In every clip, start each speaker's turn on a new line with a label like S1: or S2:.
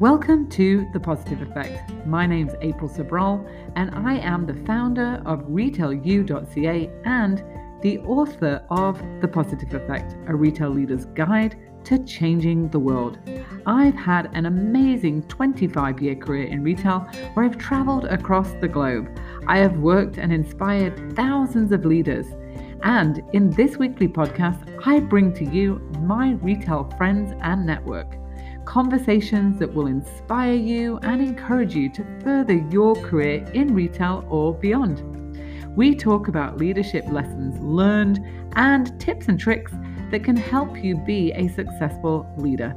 S1: Welcome to The Positive Effect. My name's April Sobral, and I am the founder of RetailU.ca and the author of The Positive Effect, a retail leader's guide to changing the world. I've had an amazing 25 year career in retail where I've traveled across the globe. I have worked and inspired thousands of leaders. And in this weekly podcast, I bring to you my retail friends and network. Conversations that will inspire you and encourage you to further your career in retail or beyond. We talk about leadership lessons learned and tips and tricks that can help you be a successful leader.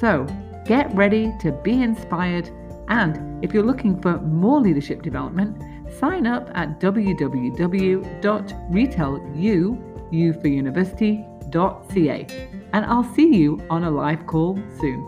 S1: So, get ready to be inspired. And if you're looking for more leadership development, sign up at www.retailu, and I'll see you on a live call soon.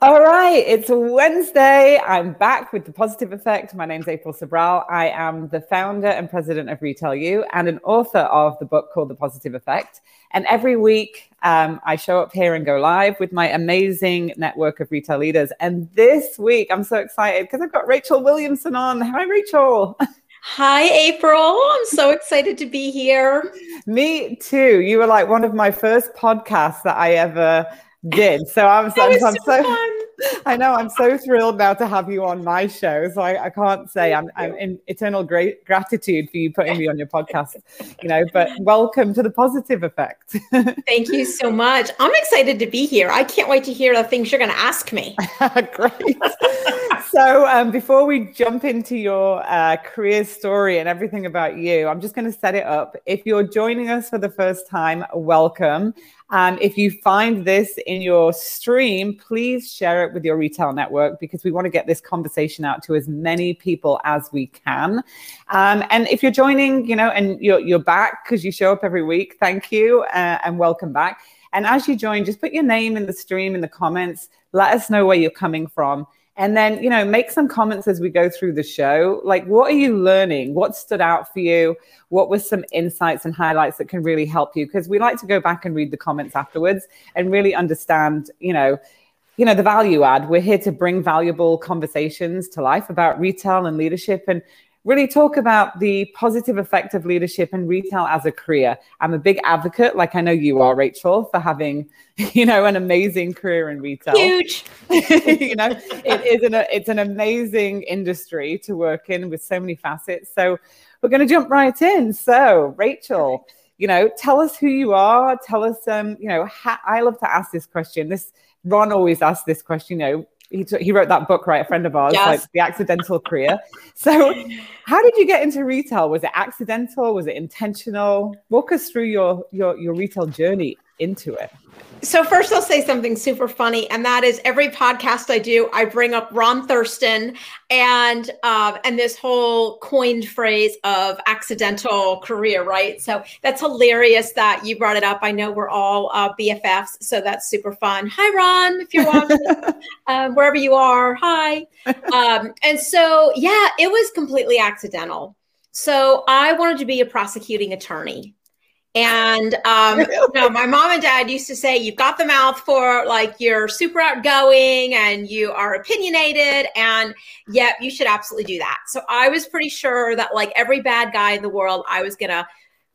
S1: All right, it's Wednesday. I'm back with the positive effect. My name's April Sobral. I am the founder and president of Retail U and an author of the book called The Positive Effect. And every week, um, I show up here and go live with my amazing network of retail leaders. And this week, I'm so excited because I've got Rachel Williamson on. Hi, Rachel.
S2: Hi, April. I'm so excited to be here.
S1: Me too. You were like one of my first podcasts that I ever did. So I'm, so, I'm so, so I know I'm so thrilled now to have you on my show. So I, I can't say I'm, I'm in eternal great gratitude for you putting me on your podcast, you know, but welcome to the positive effect.
S2: Thank you so much. I'm excited to be here. I can't wait to hear the things you're going to ask me.
S1: Great. so um, before we jump into your uh, career story and everything about you, I'm just going to set it up. If you're joining us for the first time, welcome. Um, if you find this in your stream, please share it with your retail network because we want to get this conversation out to as many people as we can. Um, and if you're joining, you know, and you're, you're back because you show up every week, thank you uh, and welcome back. And as you join, just put your name in the stream in the comments. Let us know where you're coming from. And then, you know, make some comments as we go through the show. Like, what are you learning? What stood out for you? What were some insights and highlights that can really help you? Because we like to go back and read the comments afterwards and really understand, you know, you know the value add we're here to bring valuable conversations to life about retail and leadership and really talk about the positive effect of leadership and retail as a career. I'm a big advocate, like I know you are, Rachel, for having, you know, an amazing career in retail.
S2: Huge.
S1: you know, it is an it's an amazing industry to work in with so many facets. So we're going to jump right in. So, Rachel, you know, tell us who you are. Tell us, um, you know, ha- I love to ask this question. This Ron always asks this question. You know, he, he wrote that book, right? A friend of ours, yes. like The Accidental Career. So, how did you get into retail? Was it accidental? Was it intentional? Walk us through your your your retail journey into it.
S2: So first, I'll say something super funny, and that is every podcast I do, I bring up Ron Thurston and uh, and this whole coined phrase of accidental career, right? So that's hilarious that you brought it up. I know we're all uh, BFFs, so that's super fun. Hi, Ron, if you're watching, um, wherever you are, hi. Um, and so, yeah, it was completely accidental. So I wanted to be a prosecuting attorney. And um, you know, my mom and dad used to say, "You've got the mouth for like you're super outgoing and you are opinionated, and yet you should absolutely do that." So I was pretty sure that like every bad guy in the world, I was gonna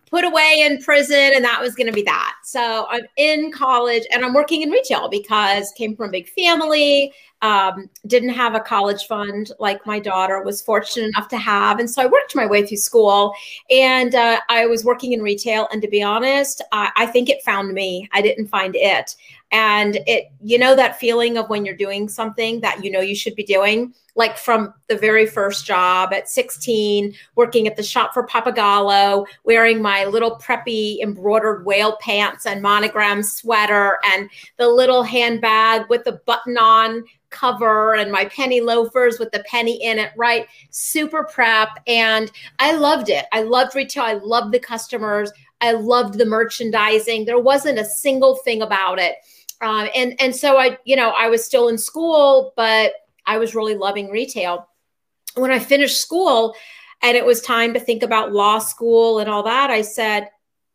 S2: put away in prison, and that was gonna be that. So I'm in college and I'm working in retail because came from a big family um, didn't have a college fund like my daughter was fortunate enough to have. And so I worked my way through school and uh, I was working in retail. And to be honest, I, I think it found me. I didn't find it. And it, you know, that feeling of when you're doing something that you know you should be doing, like from the very first job at 16, working at the shop for Pappagallo wearing my little preppy embroidered whale pants and monogram sweater and the little handbag with the button on cover and my penny loafers with the penny in it, right? Super prep. And I loved it. I loved retail. I loved the customers. I loved the merchandising. There wasn't a single thing about it. Um, and and so I, you know, I was still in school, but I was really loving retail. When I finished school and it was time to think about law school and all that, I said,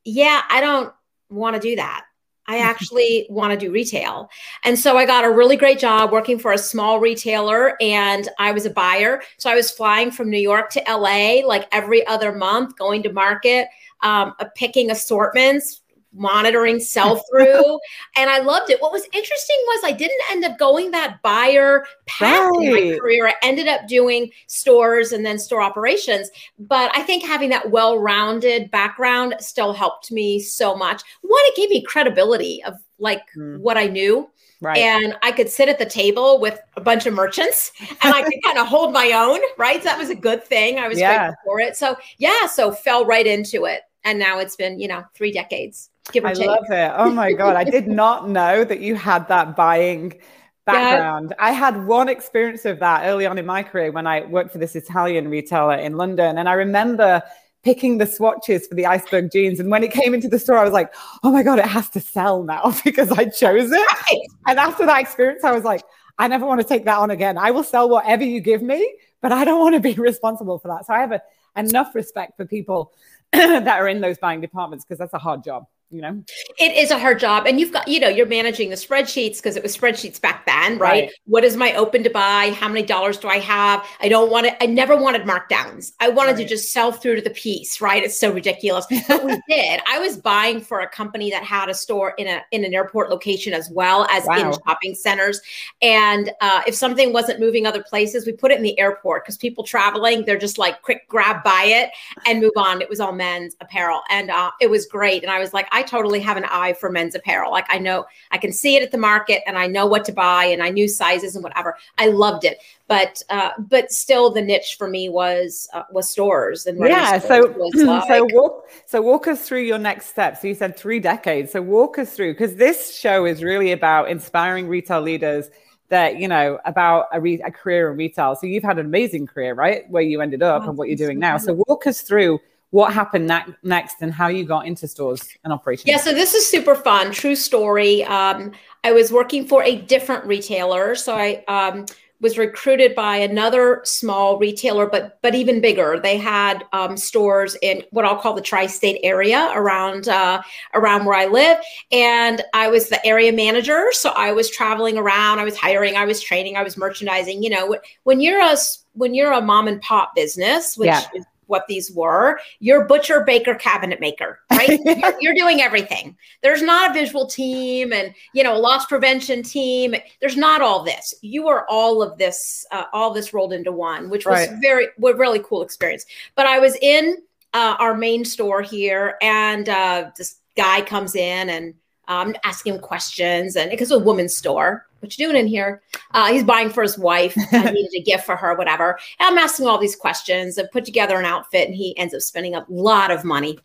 S2: yeah, I don't want to do that. I actually want to do retail. And so I got a really great job working for a small retailer and I was a buyer. So I was flying from New York to LA like every other month, going to market, um, picking assortments, monitoring sell through and i loved it what was interesting was i didn't end up going that buyer path right. in my career i ended up doing stores and then store operations but i think having that well-rounded background still helped me so much one it gave me credibility of like mm. what i knew Right. And I could sit at the table with a bunch of merchants and I could kind of hold my own, right? So that was a good thing. I was yeah. grateful for it. So yeah, so fell right into it. And now it's been, you know, three decades. Give I
S1: take. love it. Oh my God. I did not know that you had that buying background. Yeah. I had one experience of that early on in my career when I worked for this Italian retailer in London. And I remember picking the swatches for the iceberg jeans. And when it came into the store, I was like, oh my God, it has to sell now because I chose it. Right. And after that experience, I was like, I never want to take that on again. I will sell whatever you give me, but I don't want to be responsible for that. So I have a, enough respect for people that are in those buying departments because that's a hard job you know?
S2: It is a hard job and you've got you know you're managing the spreadsheets because it was spreadsheets back then right? right? what is my open to buy? How many dollars do i have? I don't want to i never wanted markdowns. I wanted right. to just sell through to the piece right? It's so ridiculous. But we did. I was buying for a company that had a store in a in an airport location as well as wow. in shopping centers. And uh, if something wasn't moving other places we put it in the airport because people traveling they're just like quick grab buy it and move on. It was all men's apparel. And uh, it was great. And i was like i I totally have an eye for men's apparel. Like I know I can see it at the market and I know what to buy and I knew sizes and whatever. I loved it. But uh, but still the niche for me was uh, was stores and
S1: yeah. So like, so walk so walk us through your next steps. So you said three decades. So walk us through because this show is really about inspiring retail leaders that you know about a, re- a, career in retail. So you've had an amazing career, right? Where you ended up oh, and what you're doing now. So walk us through what happened na- next and how you got into stores and operations.
S2: Yeah, so this is super fun. True story. Um, I was working for a different retailer. So I um, was recruited by another small retailer, but but even bigger. They had um, stores in what I'll call the tri-state area around uh, around where I live, and I was the area manager. So I was traveling around. I was hiring. I was training. I was merchandising. You know, when you're a when you're a mom and pop business, which yeah. is what these were. You're butcher, baker, cabinet maker, right? you're, you're, doing everything. There's not a visual team and you know a loss prevention team. There's not all this. You are all of this, uh, all this rolled into one, which was right. very, a really cool experience. But I was in uh, our main store here, and uh, this guy comes in and I'm um, asking him questions, and because it's a woman's store, what you doing in here? Uh, he's buying for his wife. I needed a gift for her, whatever. And I'm asking all these questions and put together an outfit, and he ends up spending a lot of money.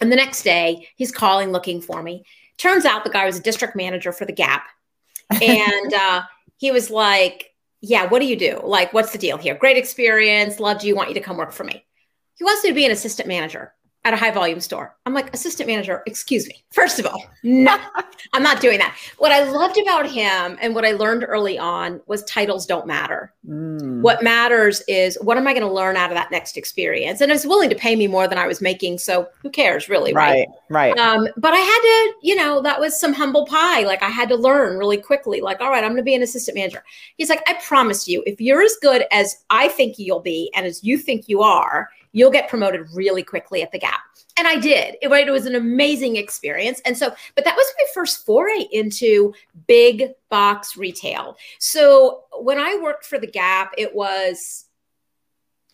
S2: And the next day, he's calling looking for me. Turns out the guy was a district manager for the Gap, and uh, he was like, "Yeah, what do you do? Like, what's the deal here? Great experience, loved you, want you to come work for me." He wants me to be an assistant manager at a high volume store. I'm like, assistant manager, excuse me. First of all, no, I'm not doing that. What I loved about him and what I learned early on was titles don't matter. Mm. What matters is what am I going to learn out of that next experience? And I was willing to pay me more than I was making. So who cares really?
S1: Right. Right. right.
S2: Um, but I had to, you know, that was some humble pie. Like I had to learn really quickly, like, all right, I'm going to be an assistant manager. He's like, I promise you, if you're as good as I think you'll be and as you think you are, you'll get promoted really quickly at the Gap. And I did. It, right, it was an amazing experience. And so, but that was my first foray into big box retail. So when I worked for the Gap, it was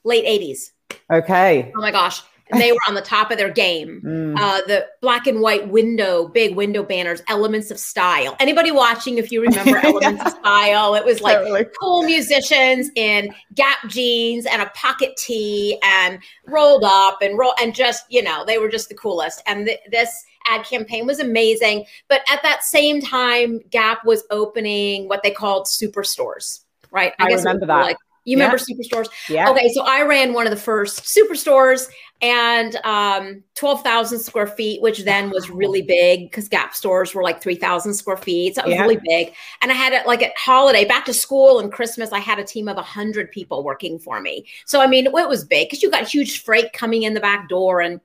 S2: late 80s.
S1: Okay.
S2: Oh my gosh and they were on the top of their game. Mm. Uh, the black and white window, big window banners, elements of style. Anybody watching, if you remember elements of style, it was like totally. cool musicians in Gap jeans and a pocket tee and rolled up and roll and just you know they were just the coolest. And th- this ad campaign was amazing. But at that same time, Gap was opening what they called superstores. Right,
S1: I, I guess remember that.
S2: Like you yeah. remember superstores? Yeah. Okay, so I ran one of the first superstores and um, 12,000 square feet, which then was really big because Gap stores were like 3,000 square feet. So it was yeah. really big. And I had it like at holiday, back to school and Christmas, I had a team of 100 people working for me. So, I mean, it was big because you got huge freight coming in the back door and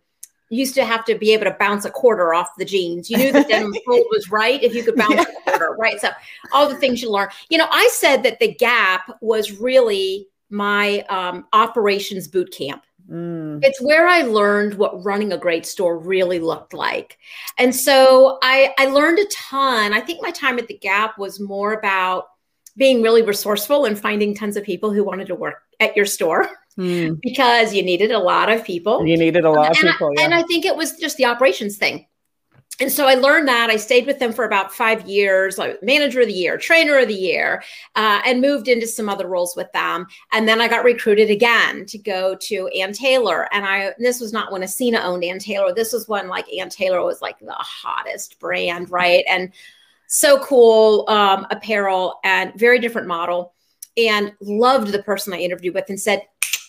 S2: used to have to be able to bounce a quarter off the jeans. You knew the denim fold was right if you could bounce a quarter, right? So all the things you learn. You know, I said that the Gap was really my um, operations boot camp. Mm. It's where I learned what running a great store really looked like. And so I, I learned a ton. I think my time at the Gap was more about being really resourceful and finding tons of people who wanted to work at your store mm. because you needed a lot of people.
S1: You needed a lot of
S2: and
S1: people.
S2: I, yeah. And I think it was just the operations thing. And so I learned that. I stayed with them for about five years, like manager of the year, trainer of the year, uh, and moved into some other roles with them. And then I got recruited again to go to Ann Taylor. And I this was not when Ascena owned Ann Taylor. This was when like Ann Taylor was like the hottest brand, right? And so cool um, apparel and very different model and loved the person I interviewed with and said,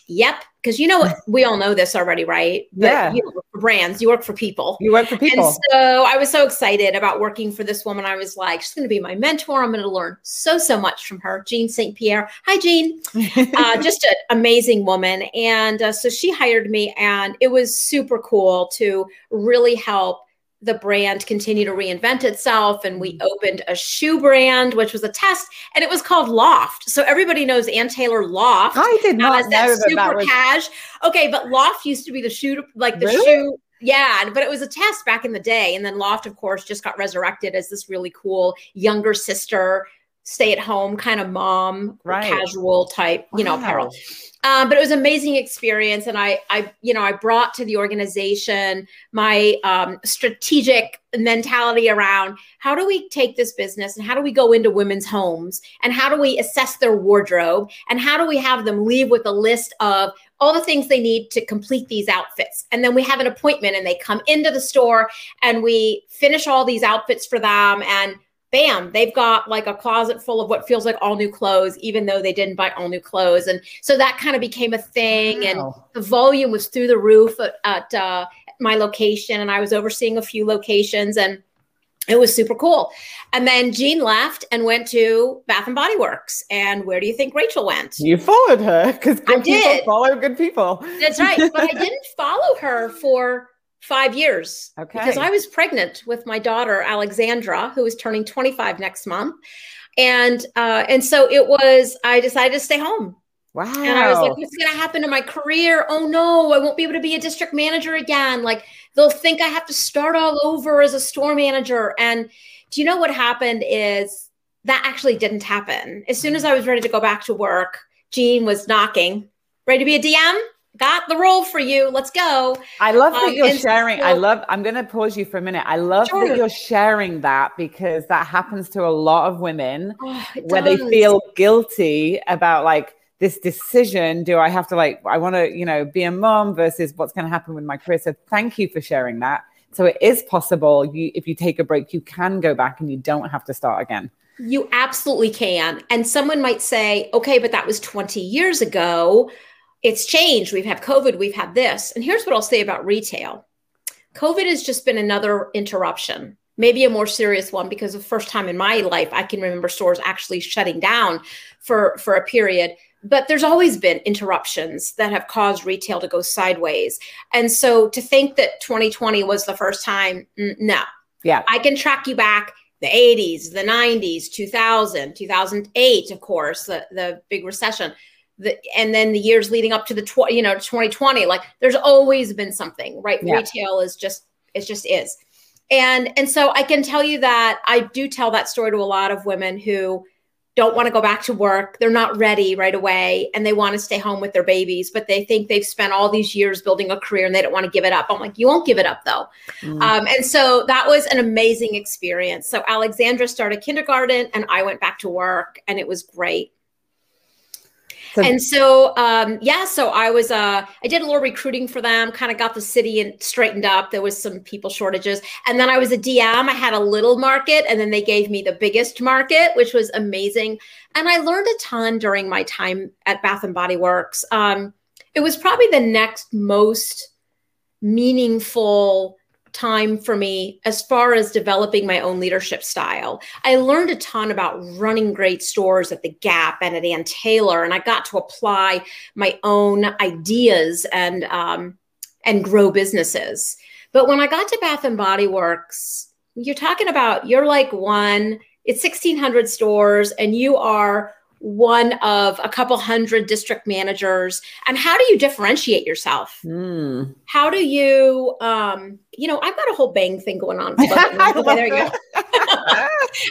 S2: Yep. Because you know what? We all know this already, right?
S1: But yeah.
S2: You work for brands, you work for people.
S1: You work for people.
S2: And so I was so excited about working for this woman. I was like, she's going to be my mentor. I'm going to learn so, so much from her. Jean St. Pierre. Hi, Jean. uh, just an amazing woman. And uh, so she hired me, and it was super cool to really help the brand continue to reinvent itself and we mm. opened a shoe brand which was a test and it was called loft so everybody knows ann taylor loft
S1: i did not know that,
S2: super
S1: that was...
S2: cash okay but loft used to be the shoe like the really? shoe yeah, but it was a test back in the day. And then Loft, of course, just got resurrected as this really cool younger sister stay at home kind of mom right. casual type you wow. know apparel um, but it was an amazing experience and i i you know i brought to the organization my um, strategic mentality around how do we take this business and how do we go into women's homes and how do we assess their wardrobe and how do we have them leave with a list of all the things they need to complete these outfits. And then we have an appointment and they come into the store and we finish all these outfits for them. And bam, they've got like a closet full of what feels like all new clothes, even though they didn't buy all new clothes. And so that kind of became a thing. Wow. And the volume was through the roof at, at uh, my location. And I was overseeing a few locations and it was super cool. And then Jean left and went to Bath and Body Works. And where do you think Rachel went?
S1: You followed her because
S2: I did
S1: follow good people.
S2: That's right. But I didn't follow her for five years.
S1: Okay.
S2: Because I was pregnant with my daughter Alexandra, who is turning 25 next month. And uh, and so it was, I decided to stay home.
S1: Wow.
S2: And I was like, what's gonna happen to my career? Oh no, I won't be able to be a district manager again. Like they'll think I have to start all over as a store manager. And do you know what happened is that actually didn't happen. As soon as I was ready to go back to work, Jean was knocking, ready to be a DM got the role for you. Let's go.
S1: I love that um, you're sharing. So, I love, I'm going to pause you for a minute. I love sure. that you're sharing that because that happens to a lot of women oh, where does. they feel guilty about like this decision. Do I have to like, I want to, you know, be a mom versus what's going to happen with my career. So thank you for sharing that. So it is possible. You, if you take a break, you can go back and you don't have to start again.
S2: You absolutely can. And someone might say, okay, but that was 20 years ago it's changed. We've had COVID, we've had this. And here's what I'll say about retail COVID has just been another interruption, maybe a more serious one, because the first time in my life I can remember stores actually shutting down for, for a period. But there's always been interruptions that have caused retail to go sideways. And so to think that 2020 was the first time, no.
S1: Yeah.
S2: I can track you back the 80s, the 90s, 2000, 2008, of course, the, the big recession the, and then the years leading up to the tw- you know 2020 like there's always been something right? Yeah. retail is just it just is. And and so i can tell you that i do tell that story to a lot of women who don't want to go back to work they're not ready right away and they want to stay home with their babies but they think they've spent all these years building a career and they don't want to give it up. I'm like you won't give it up though. Mm. um, and so that was an amazing experience. So alexandra started kindergarten and i went back to work and it was great and so, um, yeah, so I was, uh, I did a little recruiting for them, kind of got the city and straightened up. There was some people shortages. And then I was a DM. I had a little market and then they gave me the biggest market, which was amazing. And I learned a ton during my time at Bath and Body Works. Um, it was probably the next most meaningful time for me as far as developing my own leadership style. I learned a ton about running great stores at the Gap and at Ann Taylor, and I got to apply my own ideas and um, and grow businesses. But when I got to Bath and Body Works, you're talking about you're like one, it's 1600 stores and you are one of a couple hundred district managers. And how do you differentiate yourself? Mm. how do you um you know i've got a whole bang thing going on. Okay, there you go.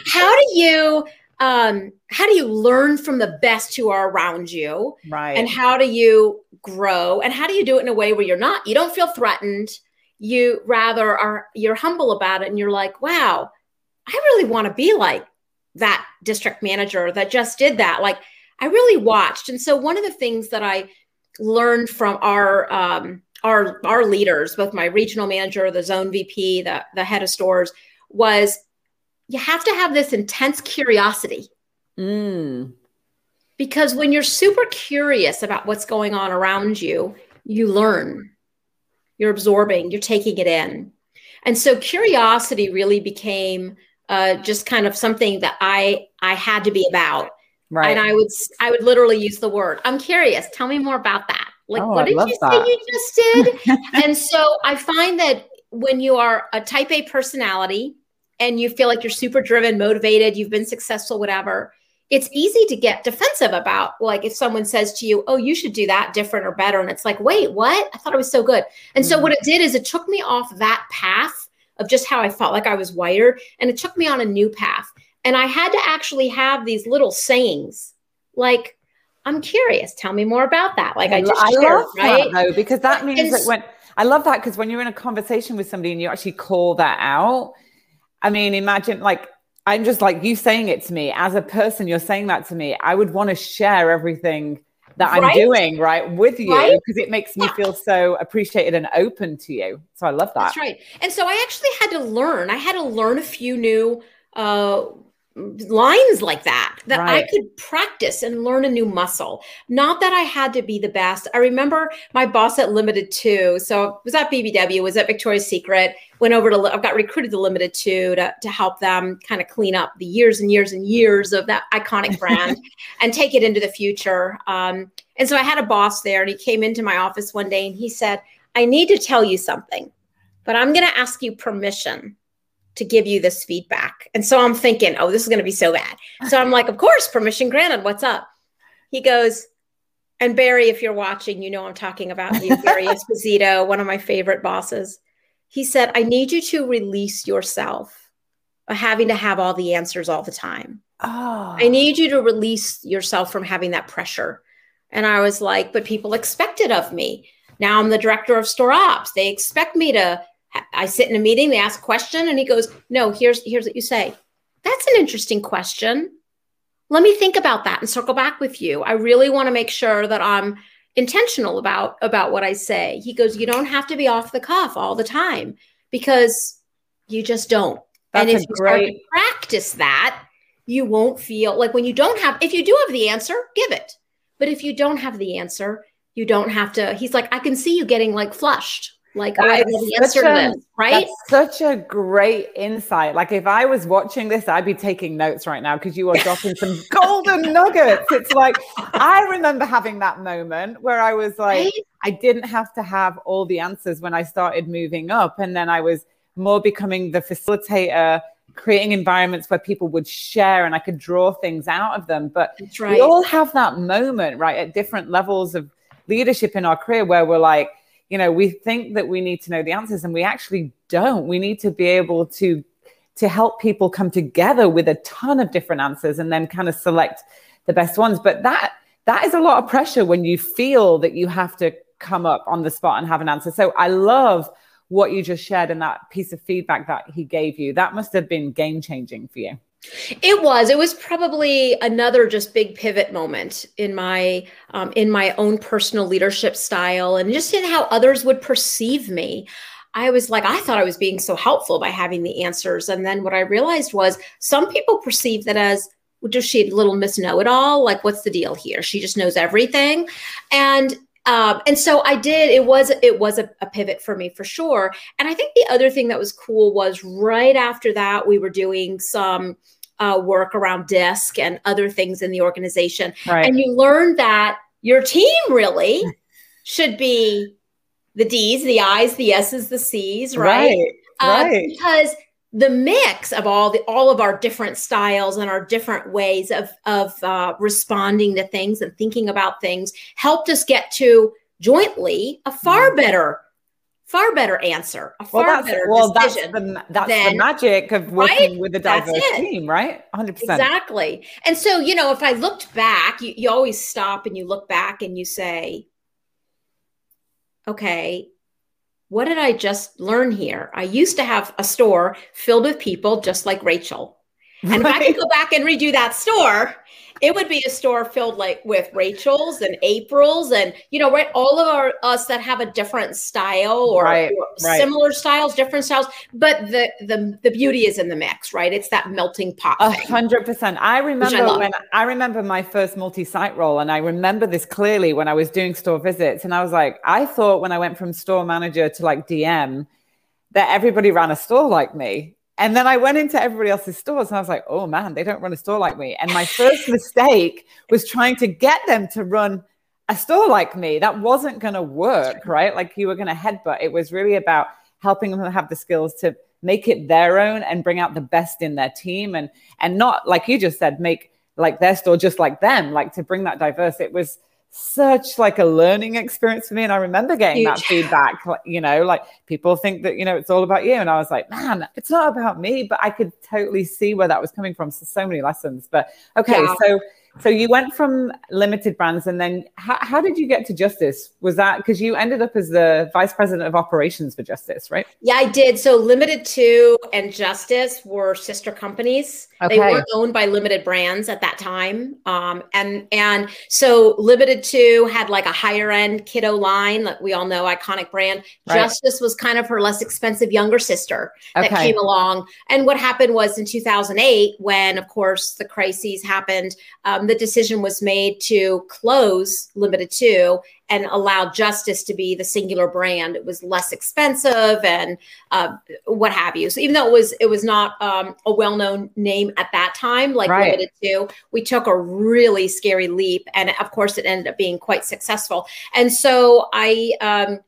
S2: how do you um how do you learn from the best who are around you?
S1: Right.
S2: And how do you grow? And how do you do it in a way where you're not you don't feel threatened? You rather are you're humble about it and you're like wow i really want to be like that district manager that just did that. Like I really watched. And so one of the things that I learned from our um, our our leaders, both my regional manager, the zone VP, the the head of stores, was you have to have this intense curiosity. Mm. Because when you're super curious about what's going on around you, you learn. You're absorbing, you're taking it in. And so curiosity really became uh, just kind of something that I I had to be about. Right. And I would I would literally use the word. I'm curious. Tell me more about that. Like, oh, what did you that. say you just did? and so I find that when you are a type A personality and you feel like you're super driven, motivated, you've been successful, whatever, it's easy to get defensive about like if someone says to you, "Oh, you should do that different or better," and it's like, "Wait, what? I thought it was so good." And mm-hmm. so what it did is it took me off that path of just how I felt like I was wired. And it took me on a new path. And I had to actually have these little sayings like, I'm curious. Tell me more about that. Like I, just I shared, love right?
S1: That, though, because that means and, that when I love that because when you're in a conversation with somebody and you actually call that out, I mean, imagine like I'm just like you saying it to me as a person, you're saying that to me. I would want to share everything that right? I'm doing right with you right? because it makes me yeah. feel so appreciated and open to you. So I love that.
S2: That's right. And so I actually had to learn. I had to learn a few new uh, lines like that that right. I could practice and learn a new muscle. Not that I had to be the best. I remember my boss at Limited 2 So was at BBW, was at Victoria's Secret, went over to I got recruited to Limited 2 to to help them kind of clean up the years and years and years of that iconic brand and take it into the future. Um, and so I had a boss there, and he came into my office one day and he said, "I need to tell you something, but I'm going to ask you permission." To give you this feedback. And so I'm thinking, oh, this is going to be so bad. So I'm like, of course, permission granted. What's up? He goes, and Barry, if you're watching, you know I'm talking about you, Barry Esposito, one of my favorite bosses. He said, I need you to release yourself of having to have all the answers all the time. Oh. I need you to release yourself from having that pressure. And I was like, but people expect it of me. Now I'm the director of store ops. They expect me to I sit in a meeting, they ask a question, and he goes, No, here's here's what you say. That's an interesting question. Let me think about that and circle back with you. I really want to make sure that I'm intentional about about what I say. He goes, You don't have to be off the cuff all the time because you just don't. That's and if you great... start to practice that, you won't feel like when you don't have, if you do have the answer, give it. But if you don't have the answer, you don't have to. He's like, I can see you getting like flushed like I have the answer to this, right?
S1: That's such a great insight. Like if I was watching this, I'd be taking notes right now because you are dropping some golden nuggets. It's like I remember having that moment where I was like, right? I didn't have to have all the answers when I started moving up, and then I was more becoming the facilitator creating environments where people would share and I could draw things out of them. But right. we all have that moment, right, at different levels of leadership in our career where we're like, you know we think that we need to know the answers and we actually don't. We need to be able to to help people come together with a ton of different answers and then kind of select the best ones. But that that is a lot of pressure when you feel that you have to come up on the spot and have an answer. So i love what you just shared and that piece of feedback that he gave you. That must have been game changing for you
S2: it was. It was probably another just big pivot moment in my um, in my own personal leadership style, and just in how others would perceive me. I was like, I thought I was being so helpful by having the answers, and then what I realized was some people perceive that as just she a little miss know it all. Like, what's the deal here? She just knows everything, and um, and so I did. It was it was a, a, pivot for me for sure. And I think the other thing that was cool was right after that we were doing some uh, work around DISC and other things in the organization, right. and you learn that your team really should be the D's, the I's, the S's, the C's, right?
S1: Right.
S2: Uh,
S1: right.
S2: because the mix of all the all of our different styles and our different ways of of uh, responding to things and thinking about things helped us get to jointly a far
S1: Mm.
S2: better far better answer a
S1: well,
S2: far
S1: that's,
S2: better
S1: well, that's
S2: decision
S1: the, that's the magic of working
S2: Right?
S1: with a
S2: That's
S1: diverse team, right? 100%.
S2: exactly and so you know if i looked back you, you always stop and you look back and you say okay what did i just learn here i used to have a store filled with people just like rachel and if I
S1: Right.
S2: could go back and redo that store, it would be a store filled like with Rachel's and April's and you know, right, all of our us that have a different style or,
S1: Right,
S2: or
S1: right.
S2: similar styles, different styles. But the the the beauty is in the mix, right? It's that melting pot
S1: A hundred percent. I remember
S2: love.
S1: when I remember my first multi-site role, and I remember this clearly when I was doing store visits, and I was like, I thought when I went from store manager to like DM that everybody ran a store like me. And then I went into everybody else's stores and I was like, oh man, they don't run a store like me. And my first mistake was trying to get them to run a store like me. That wasn't going to work, right? Like you were going to headbutt. It was really about helping them have the skills to make it their own and bring out the best in their team and and not like you just said make like their store just like them like to bring that diverse it was such like a learning experience for me and i remember getting that feedback you know like people think that you know it's all about you and i was like man it's not about me but i could totally see where that was coming from so so many lessons but okay
S2: Yeah.
S1: so so you went from limited brands and then how, how did you get to justice was that because you ended up as the vice president of operations for justice right
S2: Yeah, I did. So Limited Two and Justice were sister companies.
S1: Okay.
S2: They weren't owned by Limited Brands at that time. Um, and and so Limited Two had like a higher end kiddo line, like we all know, iconic brand.
S1: Right.
S2: Justice was kind of her less expensive younger sister that
S1: Okay.
S2: came along. And what happened was in 2008, when of course the crises happened, um, the decision was made to close Limited Two and allow Justice to be the singular brand. It was less expensive and uh, what have you. So even though it was it was not um, a well known name at that time, like
S1: Right.
S2: Limited Two, we took a really scary leap, and of course it ended up being quite successful. And so I um,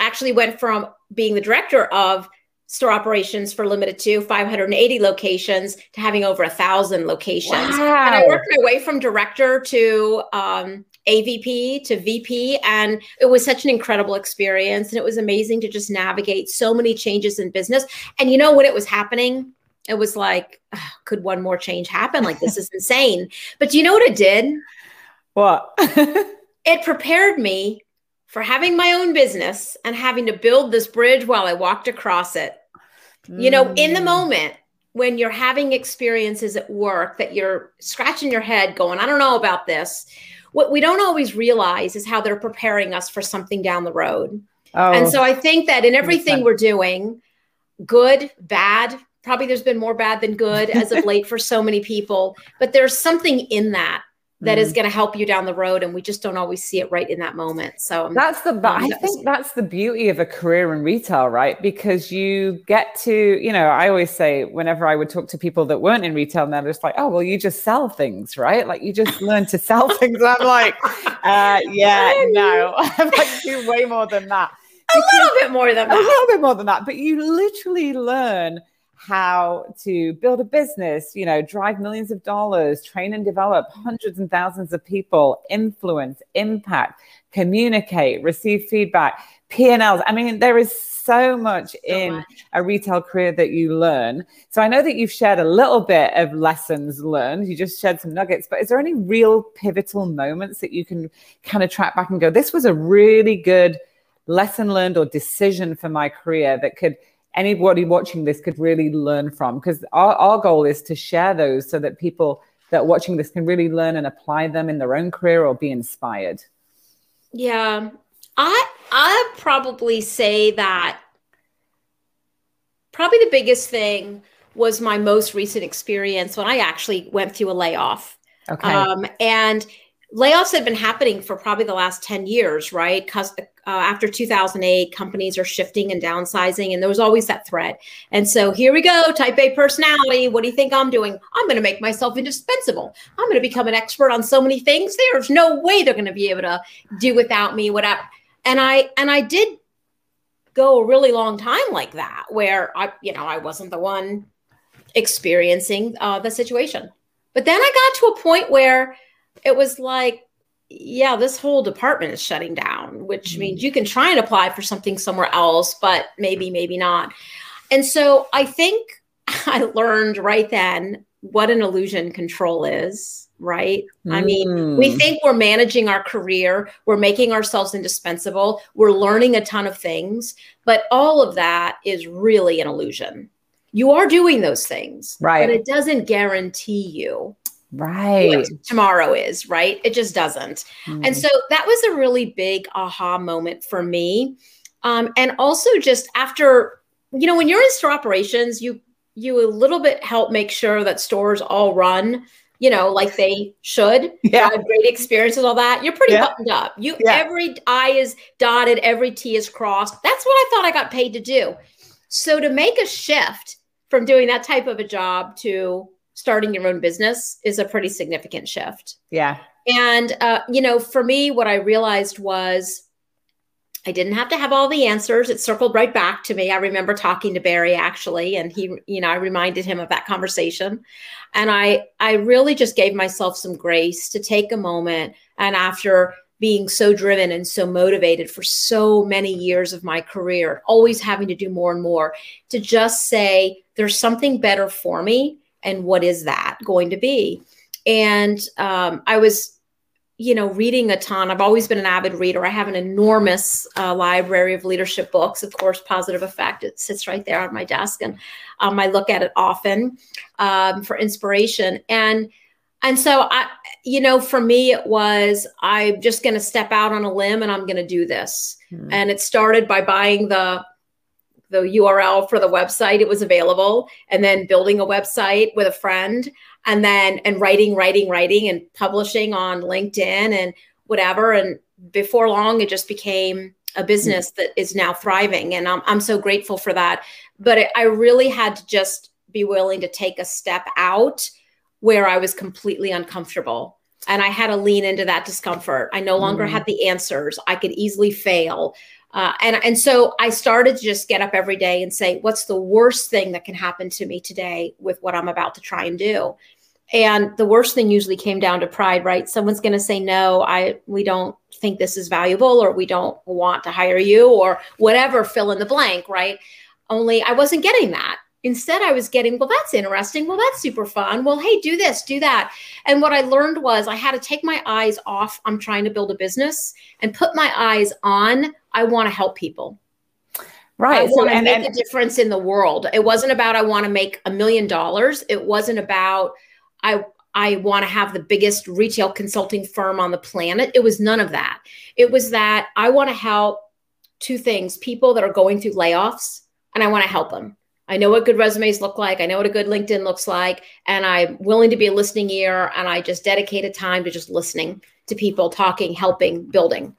S2: actually went from being the director of store operations for Limited Two 580 locations to having over a thousand locations. Wow. and i worked my way from director to um, avp to vp and it was such an incredible experience and it was amazing to just navigate so many changes in business. And you know when it was happening? It was like "Ugh, could one more change happen? Like this is insane. But do you know what it did?
S1: What?
S2: It prepared me for having my own business and having to build this bridge while I walked across it. You know, in the
S1: Mm.
S2: moment when you're having experiences at work that you're scratching your head going, I don't know about this. What we don't always realize is how they're preparing us for something down the road.
S1: oh,
S2: And so I think that in everything we're doing, good, bad, probably there's been more bad than good as of late for so many people, but there's something in that that
S1: Mm.
S2: is going to help you down the road and we just don't always see it right in that moment. So
S1: That's the,
S2: Um,
S1: I
S2: that was-
S1: think that's the beauty of a career in retail, right? Because you get to, you know, I always say whenever I would talk to people that weren't in retail, and they're just like, oh, well, you just sell things, right? Like you just learn to sell things. And I'm like, uh, yeah, no, I'm like, do way more than that.
S2: a little bit more than that.
S1: a little bit more than that but you literally learn how to build a business you know drive millions of dollars train and develop hundreds and thousands of people influence impact communicate receive feedback p&l's i mean there is so much
S2: So
S1: in
S2: much.
S1: a retail career that you learn. So i know that you've shared a little bit of lessons learned. You just shared some nuggets but is there any real pivotal moments that you can kind of track back and go this was a really good lesson learned or decision for my career that could anybody watching this could really learn from because our, our goal is to share those so that people that are watching this can really learn and apply them in their own career or be inspired
S2: Yeah. I I probably say that probably the biggest thing was my most recent experience when I actually went through a layoff.
S1: okay
S2: Um, and layoffs had been happening for probably the last 10 years, right? Because uh, after 2008, companies are shifting and downsizing, and there was always that threat. And so here we go, type A personality. What do you think I'm doing? I'm going to make myself indispensable. I'm going to become an expert on so many things. There's no way they're going to be able to do without me, whatever. And I and I did go a really long time like that where I, you know, I wasn't the one experiencing uh, the situation. But then I got to a point where it was like, yeah, this whole department is shutting down, which means you can try and apply for something somewhere else, but maybe, maybe not. And so I think I learned right then what an illusion control is, right? Mm. I mean, we mm. think we're managing our career, we're making ourselves indispensable, we're learning a ton of things, but all of that is really an illusion. You are doing those things,
S1: right?
S2: But it doesn't guarantee you
S1: right.
S2: tomorrow is right? It just doesn't. Mm. and so that was a really big aha moment for me. Um, and also just after you know when you're in store operations you you a little bit help make sure that stores all run you know like they should. Yeah. Have great experiences all that. You're pretty yeah. buttoned up. You yeah. every i is dotted every t is crossed. That's what i thought i got paid to do. So to make a shift from doing that type of a job to starting your own business is a pretty significant shift.
S1: Yeah.
S2: And, uh, you know, for me, what I realized was I didn't have to have all the answers. It circled right back to me. I remember talking to Barry actually, and he, you know, I reminded him of that conversation. And I, I really just gave myself some grace to take a moment. And after being so driven and so motivated for so many years of my career, always having to do more and more, to just say, there's something better for me and what is that going to be? And um, i was you know reading a ton. I've always been an avid reader. I have an enormous uh, library of leadership books of course positive effect. It sits right there on my desk and um, i look at it often um, for inspiration. And and so i you know for me it was i'm just going to step out on a limb and i'm going to do this. Mm-hmm. and it started by buying the the URL for the website. It was available, and then building a website with a friend, and then and writing, writing, writing, and publishing on LinkedIn and whatever. And before long, it just became a business that is now thriving, and I'm I'm so grateful for that. But it, I really had to just be willing to take a step out where I was completely uncomfortable and I had to lean into that discomfort. I no longer mm. had the answers. I could easily fail. Uh, and and so I started to just get up every day and say, what's the worst thing that can happen to me today with what I'm about to try and do? And the worst thing usually came down to pride, right? Someone's going to say, no, I we don't think this is valuable, or we don't want to hire you, or whatever, fill in the blank, right? Only I wasn't getting that. Instead, I was getting, well, that's interesting. Well, that's super fun. Well, hey, do this, do that. And what I learned was I had to take my eyes off, I'm trying to build a business, and put my eyes on, I want to help people.
S1: Right.
S2: I want to make and, a difference in the world. It wasn't about I want to make a million dollars. It wasn't about I I want to have the biggest retail consulting firm on the planet. It was none of that. It was that I want to help two things people that are going through layoffs, and I want to help them. I know what good resumes look like. I know what a good LinkedIn looks like. And I'm willing to be a listening ear. And I just dedicated time to just listening to people, talking, helping, building.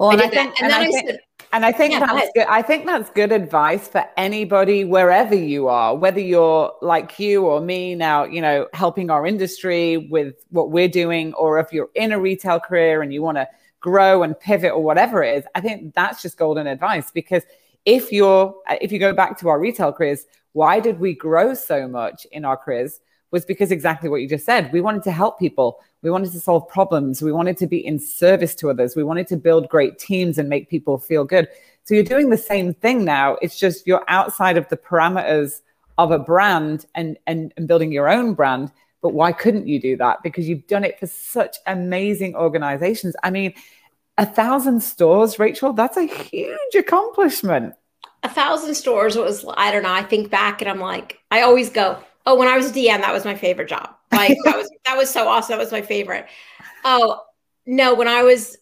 S1: Well, and I, I think, and, and, then I, I think, said, and I think yeah, that's good. I think that's good advice for anybody, wherever you are, whether you're like you or me now, you know, helping our industry with what we're doing, or if you're in a retail career and you want to grow and pivot or whatever it is. I think that's just golden advice because if you're if you go back to our retail careers why did we grow so much in our careers was because exactly what you just said. We wanted to help people. We wanted to solve problems. We wanted to be in service to others. We wanted to build great teams and make people feel good. So you're doing the same thing now. It's just you're outside of the parameters of a brand and and, and building your own brand. But why couldn't you do that? Because you've done it for such amazing organizations. I mean a thousand stores, Rachel, that's a huge accomplishment.
S2: A thousand stores was, I don't know. I think back and I'm like, I always go, oh, when I was a DM, that was my favorite job. Like that was that was so awesome. That was my favorite. Oh no, when I was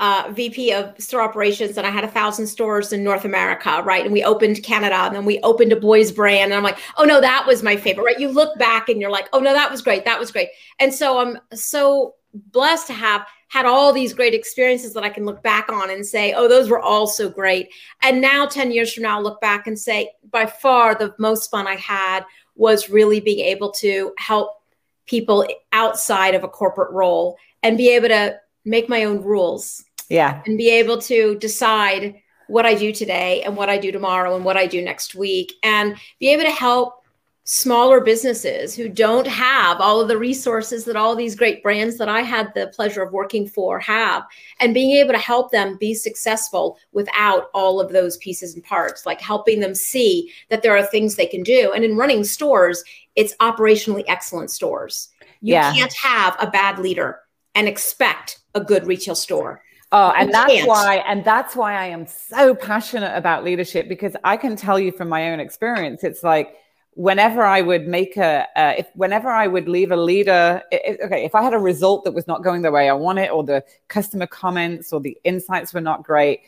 S2: uh, VP of store operations and I had a thousand stores in North America, right? And we opened Canada and then we opened a boys brand. And I'm like, oh no, that was my favorite, right? You look back and you're like, oh no, that was great. That was great. And so I'm so blessed to have had all these great experiences that I can look back on and say, oh, those were all so great. And now, 10 years from now, I'll look back and say, by far, the most fun I had was really being able to help people outside of a corporate role and be able to make my own rules.
S1: Yeah.
S2: And be able to decide what I do today and what I do tomorrow and what I do next week and be able to help smaller businesses who don't have all of the resources that all these great brands that I had the pleasure of working for have, and being able to help them be successful without all of those pieces and parts, like helping them see that there are things they can do. And in running stores, it's operationally excellent stores. You yeah. can't have a bad leader and expect a good retail store.
S1: Oh, and you that's can't. why, and that's why I am so passionate about leadership because I can tell you from my own experience, it's like whenever I would make a, uh, if whenever I would leave a leader, if, okay, if I had a result that was not going the way I want it, or the customer comments or the insights were not great,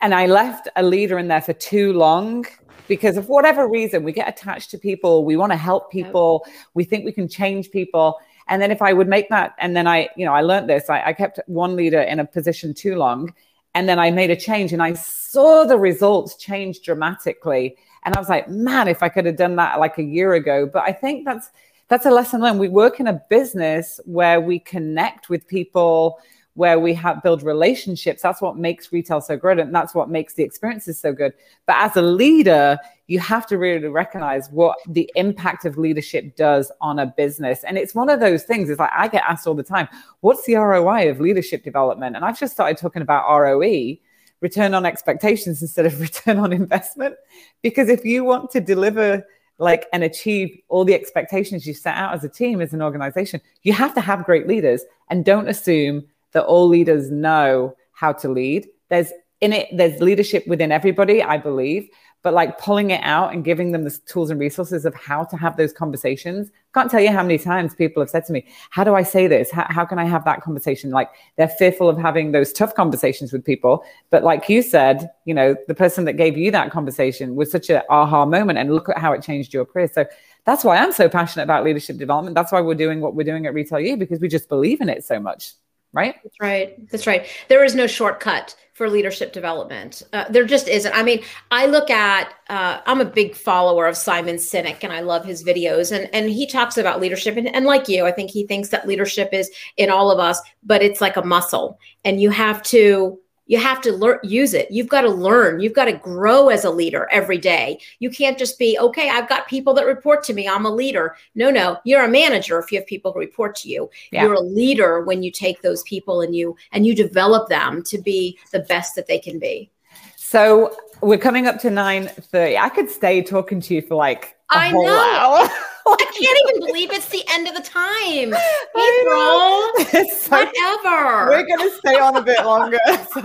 S1: and I left a leader in there for too long because of whatever reason, we get attached to people, we want to help people, we think we can change people. And then if I would make that, and then I, you know, I learned this, I, I kept one leader in a position too long. And then I made a change and I saw the results change dramatically and I was like, man, if I could have done that like a year ago. But I think that's that's a lesson learned. We work in a business where we connect with people, where we have build relationships. That's what makes retail so good, and that's what makes the experiences so good. But as a leader, you have to really recognize what the impact of leadership does on a business. And it's one of those things. It's like I get asked all the time, "What's the ROI of leadership development?" And I've just started talking about ROE return on expectations instead of return on investment. Because if you want to deliver like and achieve all the expectations you set out as a team, as an organization, you have to have great leaders and don't assume that all leaders know how to lead. There's in it, there's leadership within everybody, I believe, but like pulling it out and giving them the tools and resources of how to have those conversations. Can't tell you how many times people have said to me, How do I say this? How, how can I have that conversation? Like they're fearful of having those tough conversations with people. But like you said, you know, the person that gave you that conversation was such an aha moment and look at how it changed your career. So that's why I'm so passionate about leadership development. That's why we're doing what we're doing at Retail U because we just believe in it so much right?
S2: That's right. That's right. There is no shortcut for leadership development. Uh, there just isn't. I mean, I look at. Uh, I'm a big follower of Simon Sinek, and I love his videos. and And he talks about leadership, and, and like you, I think he thinks that leadership is in all of us, but it's like a muscle, and you have to you have to learn use it. You've got to learn. You've got to grow as a leader every day. You can't just be okay i've got people that report to me. I'm a leader. No no. You're a manager if you have people who report to you. Yeah. you're a leader when you take those people and you and you develop them to be the best that they can be.
S1: So we're coming up to 9.30 i could stay talking to you for like
S2: I know. I can't even believe it's the end of the time. April, so, whatever.
S1: We're going to stay on a bit longer. So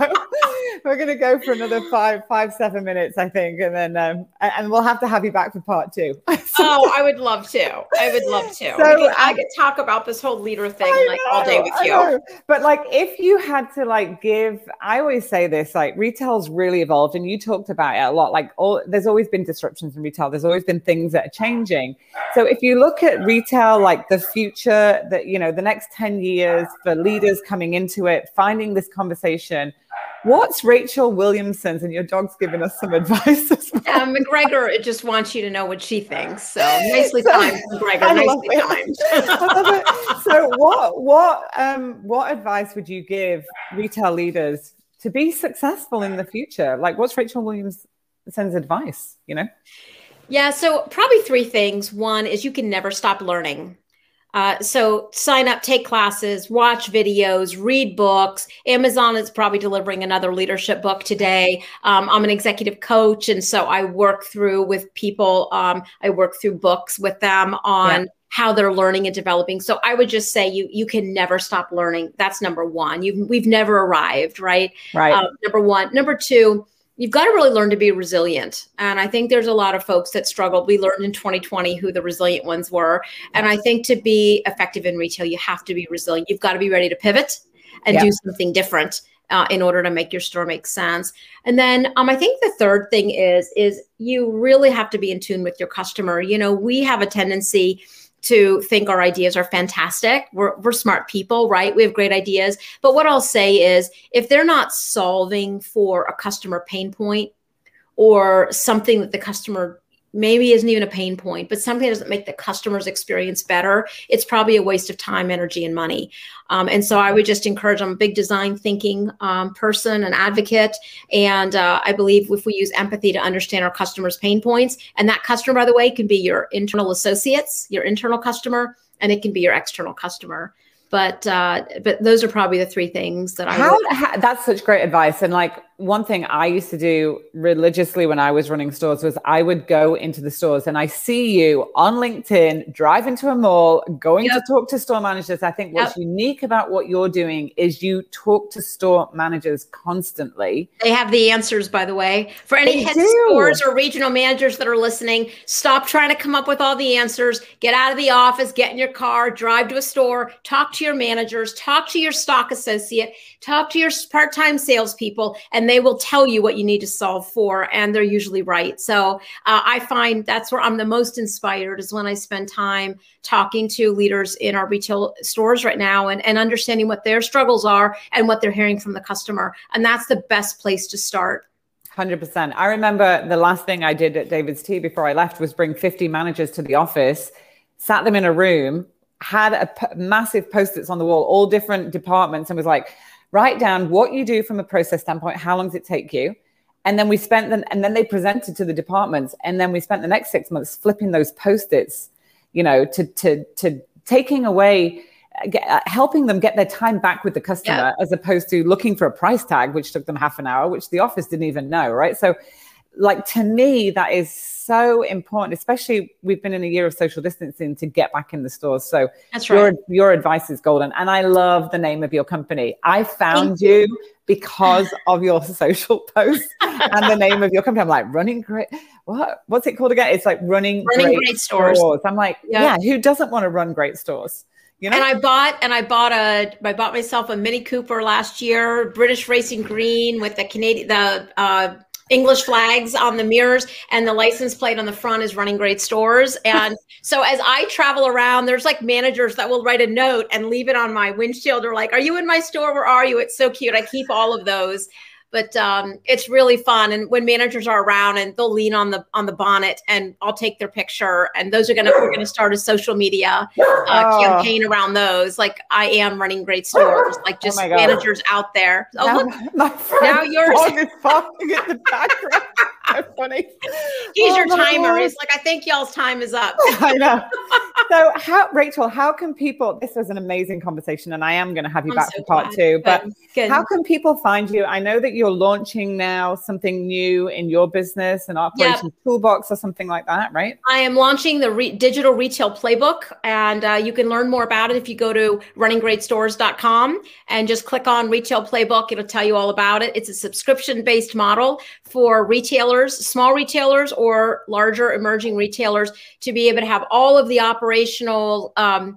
S1: we're going to go for another five, five, seven minutes, I think, and then um, and we'll have to have you back for part two.
S2: oh, I would love to. I would love to. So I um, could talk about this whole leader thing I like know, all day with you.
S1: But like, if you had to like give, I always say this: like, retail's really evolved, and you talked about it a lot. Like, all there's always been disruptions in retail. There's always been things that are changing. So if you look at retail, like the future, that you know, the next 10 years for leaders coming into it, finding this conversation, What's Rachel Williamson's? And your dog's giving us some advice as
S2: well. Um, McGregor it just wants you to know what she thinks. So nicely so, timed, McGregor. Nicely timed.
S1: so what what um what advice would you give retail leaders to be successful in the future? Like what's Rachel Williamson's advice, you know?
S2: Yeah, so probably three things. One is you can never stop learning. Uh, so sign up, take classes, watch videos, read books. Amazon is probably delivering another leadership book today. Um, I'm an executive coach, and so I work through with people. Um, I work through books with them on. Yeah. How they're learning and developing. So I would just say you you can never stop learning. That's number one. You we've never arrived, right?
S1: Right. Um,
S2: number one. Number two you've got to really learn to be resilient. And I think there's a lot of folks that struggled. We learned in 2020 who the resilient ones were. And I think to be effective in retail, you have to be resilient. You've got to be ready to pivot and do something different. Uh, in order to make your store make sense, and then um, I think the third thing is is you really have to be in tune with your customer. You know, we have a tendency to think our ideas are fantastic. We're, we're smart people, right? We have great ideas. But what I'll say is if they're not solving for a customer pain point or something that the customer maybe isn't even a pain point, but something that doesn't make the customer's experience better, it's probably a waste of time, energy, and money. Um, and so I would just encourage, I'm a big design thinking um, person, an advocate. And uh, I believe if we use empathy to understand our customers' pain points, and that customer, by the way, can be your internal associates, your internal customer, and it can be your external customer but uh, but those are probably the three things that I.
S1: How, how, that's such great advice, and like one thing I used to do religiously when I was running stores was I would go into the stores and I see you on LinkedIn, drive into a mall, going yep. to talk to store managers. I think what's yep. unique about what you're doing is you talk to store managers constantly.
S2: They have the answers, by the way. For any head stores or regional managers that are listening, stop trying to come up with all the answers. Get out of the office, get in your car, drive to a store, talk to your managers, talk to your stock associate, talk to your part-time salespeople, and they will tell you what you need to solve for, and they're usually right. So uh, I find that's where I'm the most inspired is when I spend time talking to leaders in our retail stores right now and, and understanding what their struggles are and what they're hearing from the customer. And that's the best place to start.
S1: 100%. I remember the last thing I did at David's Tea before I left was bring 50 managers to the office, sat them in a room, had a p- massive post-its on the wall, all different departments, and was like, write down what you do from a process standpoint, how long does it take you? And then we spent them, and then they presented to the departments, and then we spent the next six months flipping those post-its, you know, to to to taking away, get, uh, helping them get their time back with the customer, yeah. as opposed to looking for a price tag, which took them half an hour, which the office didn't even know, right? So, like to me, that is so important, especially we've been in a year of social distancing to get back in the stores. So
S2: That's right.
S1: your, your advice is golden. And I love the name of your company. I found you. you because of your social posts and the name of your company. I'm like, running great. What? What's it called again? It's like running,
S2: running great, great stores. stores.
S1: I'm like, yeah. yeah, who doesn't want to run great stores?
S2: You know? And I bought and I bought a I bought myself a Mini Cooper last year, British Racing Green with the Canadian the uh, English flags on the mirrors and the license plate on the front is running great stores. And so as I travel around, there's like managers that will write a note and leave it on my windshield or like, are you in my store? Where are you? It's so cute. I keep all of those but um, it's really fun. And when managers are around and they'll lean on the on the bonnet and I'll take their picture. And those are gonna we're gonna start a social media uh, oh. campaign around those. Like I am running great stores, like oh just oh managers out there. Oh, now, look,
S1: now yours is falling in the background. That's funny.
S2: He's oh, your timer. He's like, I think y'all's time is up.
S1: I know. So, how, Rachel, how can people? This was an amazing conversation, and I am going to have you I'm back so for part glad. two. But Good. how can people find you? I know that you're launching now something new in your business, an operation yep. toolbox or something like that, right?
S2: I am launching the re- digital retail playbook, and uh, you can learn more about it if you go to runninggreatstores.com and just click on retail playbook. It'll tell you all about it. It's a subscription based model for retailers, small retailers or larger emerging retailers to be able to have all of the operational um,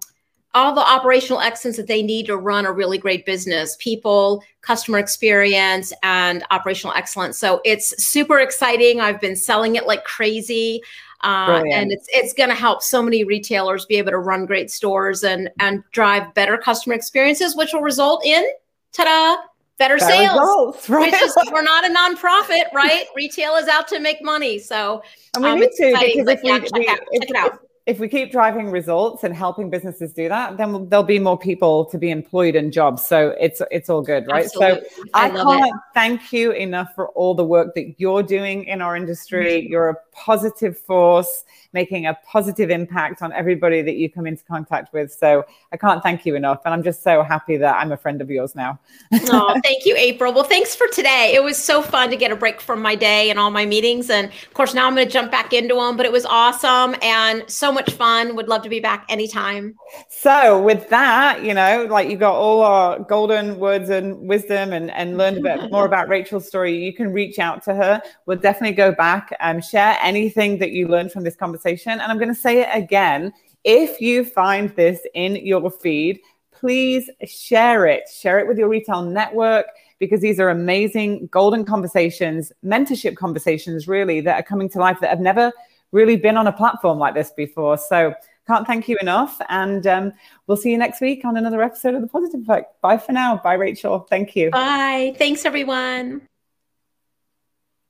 S2: all the operational excellence that they need to run a really great business people customer experience and operational excellence. So it's super exciting. I've been selling it like crazy uh, and it's it's going to help so many retailers be able to run great stores and and drive better customer experiences which will result in ta-da better, better sales. Results, right? Just, we're not a nonprofit, right? Retail is out to make money. So
S1: and we um, need to because if yeah, we, we out, if, if we keep driving results and helping businesses do that, then there'll be more people to be employed in jobs. So it's it's all good, right? Absolutely. So I, I can't it. thank you enough for all the work that you're doing in our industry. Mm-hmm. You're a positive force making a positive impact on everybody that you come into contact with. So I can't thank you enough. And I'm just so happy that I'm a friend of yours now.
S2: oh, thank you, April. Well, thanks for today. It was so fun to get a break from my day and all my meetings. And of course, now I'm going to jump back into them, but it was awesome and so much fun. Would love to be back anytime.
S1: So with that, you know, like you got all our golden words and wisdom and, and learned a bit more about Rachel's story, you can reach out to her. We'll definitely go back and share anything that you learned from this conversation. And I'm going to say it again. If you find this in your feed, please share it. Share it with your retail network because these are amazing golden conversations, mentorship conversations, really, that are coming to life that have never really been on a platform like this before. So, can't thank you enough. And um, we'll see you next week on another episode of The Positive Effect. Bye for now. Bye, Rachel. Thank you.
S2: Bye. Thanks, everyone.